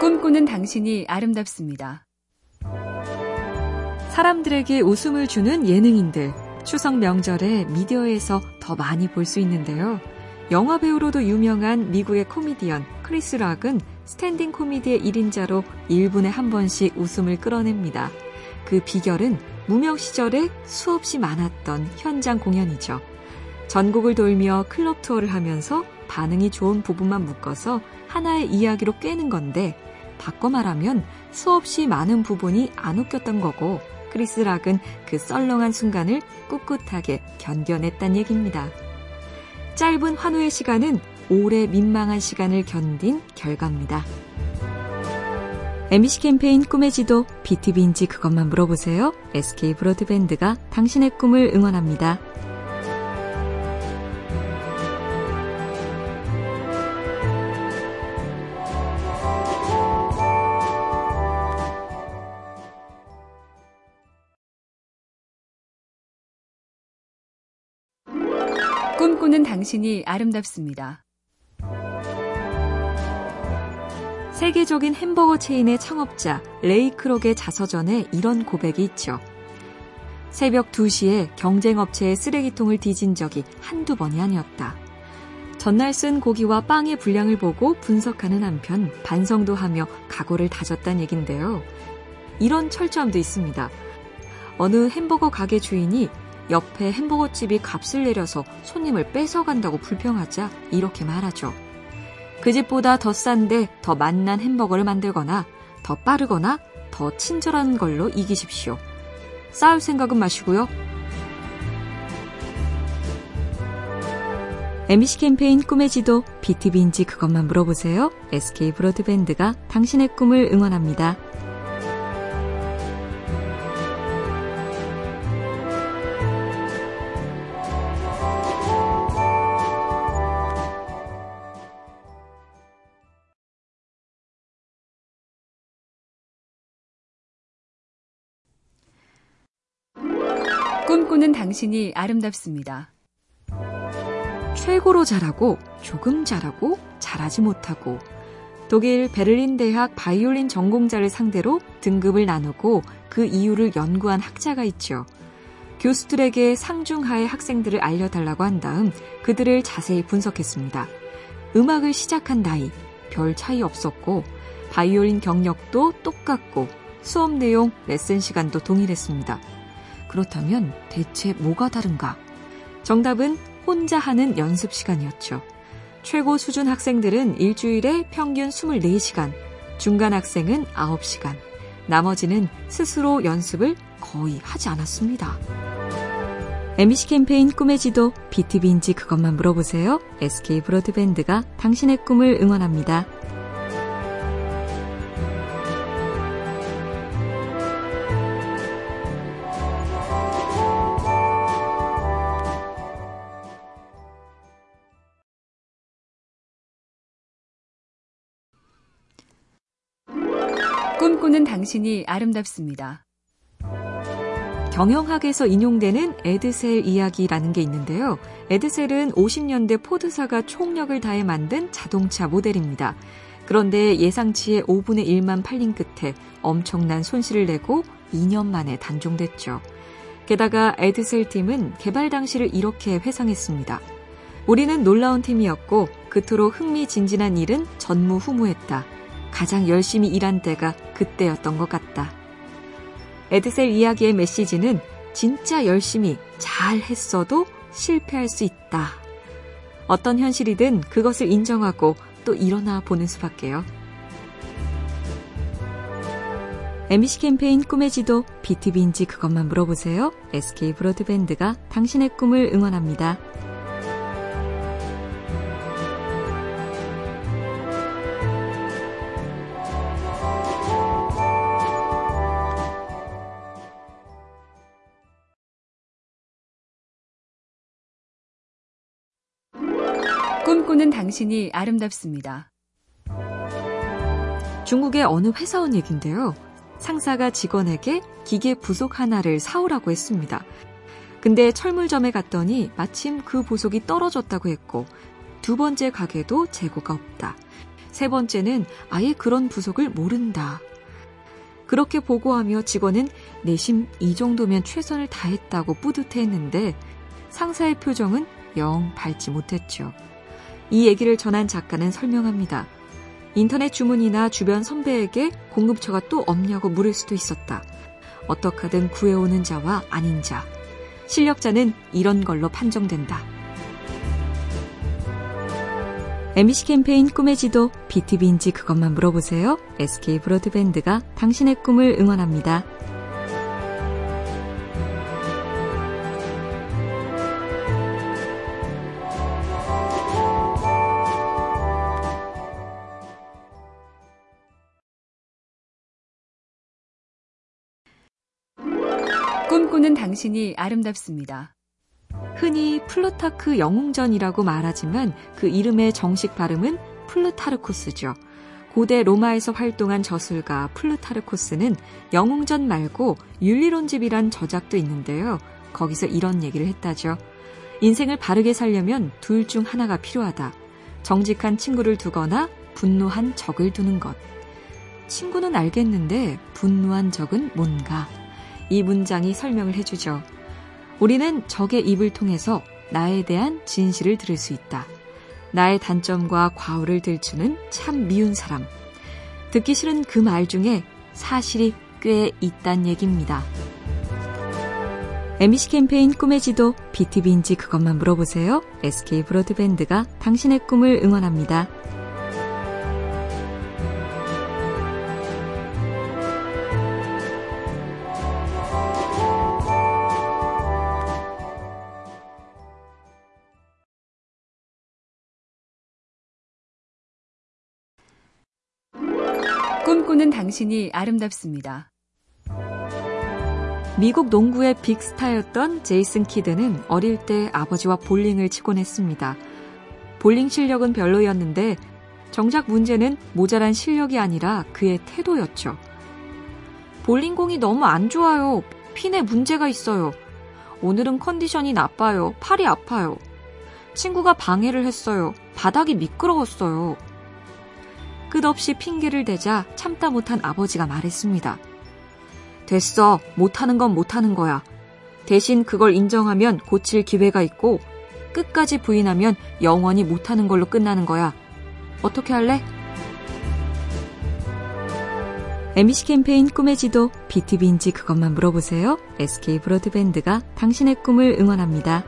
꿈꾸는 당신이 아름답습니다. 사람들에게 웃음을 주는 예능인들. 추석 명절에 미디어에서 더 많이 볼 수 있는데요. 영화 배우로도 유명한 미국의 코미디언 크리스 락은 스탠딩 코미디의 1인자로 1분에 한 번씩 웃음을 끌어냅니다. 그 비결은 무명 시절에 수없이 많았던 현장 공연이죠. 전국을 돌며 클럽 투어를 하면서 반응이 좋은 부분만 묶어서 하나의 이야기로 꿰는 건데 바꿔 말하면 수없이 많은 부분이 안 웃겼던 거고 크리스 락은 그 썰렁한 순간을 꿋꿋하게 견뎌냈단 얘기입니다. 짧은 환호의 시간은 오래 민망한 시간을 견딘 결과입니다. MBC 캠페인 꿈의 지도 BTV인지 그것만 물어보세요. SK 브로드밴드가 당신의 꿈을 응원합니다. 꿈꾸는 당신이 아름답습니다. 세계적인 햄버거 체인의 창업자 레이 크록의 자서전에 이런 고백이 있죠. 새벽 2시에 경쟁업체의 쓰레기통을 뒤진 적이 한두 번이 아니었다. 전날 쓴 고기와 빵의 분량을 보고 분석하는 한편 반성도 하며 각오를 다졌단 얘긴데요. 이런 철저함도 있습니다. 어느 햄버거 가게 주인이 옆에 햄버거집이 값을 내려서 손님을 뺏어간다고 불평하자 이렇게 말하죠. 그 집보다 더 싼데 더 맛난 햄버거를 만들거나 더 빠르거나 더 친절한 걸로 이기십시오. 싸울 생각은 마시고요. MBC 캠페인 꿈의 지도 BTV인지 그것만 물어보세요. SK 브로드밴드가 당신의 꿈을 응원합니다. 꿈꾸는 당신이 아름답습니다. 최고로 잘하고 조금 잘하고 잘하지 못하고 독일 베를린 대학 바이올린 전공자를 상대로 등급을 나누고 그 이유를 연구한 학자가 있죠. 교수들에게 상중하의 학생들을 알려달라고 한 다음 그들을 자세히 분석했습니다. 음악을 시작한 나이 별 차이 없었고 바이올린 경력도 똑같고 수업 내용 레슨 시간도 동일했습니다. 그렇다면 대체 뭐가 다른가? 정답은 혼자 하는 연습 시간이었죠. 최고 수준 학생들은 일주일에 평균 24시간, 중간 학생은 9시간, 나머지는 스스로 연습을 거의 하지 않았습니다. MBC 캠페인 꿈의 지도 BTV인지 그것만 물어보세요. SK 브로드밴드가 당신의 꿈을 응원합니다. 꿈꾸는 당신이 아름답습니다. 경영학에서 인용되는 에드셀 이야기라는 게 있는데요. 에드셀은 50년대 포드사가 총력을 다해 만든 자동차 모델입니다. 그런데 예상치의 5분의 1만 팔린 끝에 엄청난 손실을 내고 2년 만에 단종됐죠. 게다가 에드셀 팀은 개발 당시를 이렇게 회상했습니다. 우리는 놀라운 팀이었고 그토록 흥미진진한 일은 전무후무했다. 가장 열심히 일한 때가 그때였던 것 같다. 에드셀 이야기의 메시지는 진짜 열심히 잘 했어도 실패할 수 있다. 어떤 현실이든 그것을 인정하고 또 일어나 보는 수밖에요. MBC 캠페인 꿈의 지도 BTV인지 그것만 물어보세요. SK 브로드밴드가 당신의 꿈을 응원합니다. 꿈꾸는 당신이 아름답습니다. 중국의 어느 회사원 얘긴데요. 상사가 직원에게 기계 부속 하나를 사오라고 했습니다. 근데 철물점에 갔더니 마침 그 부속이 떨어졌다고 했고 두 번째 가게도 재고가 없다. 세 번째는 아예 그런 부속을 모른다. 그렇게 보고하며 직원은 내심 이 정도면 최선을 다했다고 뿌듯해했는데 상사의 표정은 영 밝지 못했죠. 이 얘기를 전한 작가는 설명합니다. 인터넷 주문이나 주변 선배에게 공급처가 또 없냐고 물을 수도 있었다. 어떡하든 구해오는 자와 아닌 자. 실력자는 이런 걸로 판정된다. MBC 캠페인 꿈의 지도 BTV인지 그것만 물어보세요. SK 브로드밴드가 당신의 꿈을 응원합니다. 꿈꾸는 당신이 아름답습니다. 흔히 플루타크 영웅전이라고 말하지만 그 이름의 정식 발음은 플루타르코스죠. 고대 로마에서 활동한 저술가 플루타르코스는 영웅전 말고 윤리론집이란 저작도 있는데요. 거기서 이런 얘기를 했다죠. 인생을 바르게 살려면 둘 중 하나가 필요하다. 정직한 친구를 두거나 분노한 적을 두는 것. 친구는 알겠는데 분노한 적은 뭔가. 이 문장이 설명을 해주죠. 우리는 적의 입을 통해서 나에 대한 진실을 들을 수 있다. 나의 단점과 과오를 들추는 참 미운 사람. 듣기 싫은 그 말 중에 사실이 꽤 있단 얘기입니다. MBC 캠페인 꿈의 지도 BTV인지 그것만 물어보세요. SK 브로드밴드가 당신의 꿈을 응원합니다. 꿈꾸는 당신이 아름답습니다. 미국 농구의 빅스타였던 제이슨 키드는 어릴 때 아버지와 볼링을 치곤 했습니다. 볼링 실력은 별로였는데 정작 문제는 모자란 실력이 아니라 그의 태도였죠. 볼링공이 너무 안 좋아요. 핀에 문제가 있어요. 오늘은 컨디션이 나빠요. 팔이 아파요. 친구가 방해를 했어요. 바닥이 미끄러웠어요. 끝없이 핑계를 대자 참다 못한 아버지가 말했습니다. 됐어. 못하는 건 못하는 거야. 대신 그걸 인정하면 고칠 기회가 있고 끝까지 부인하면 영원히 못하는 걸로 끝나는 거야. 어떻게 할래? MBC 캠페인 꿈의 지도 BTV인지 그것만 물어보세요. SK 브로드밴드가 당신의 꿈을 응원합니다.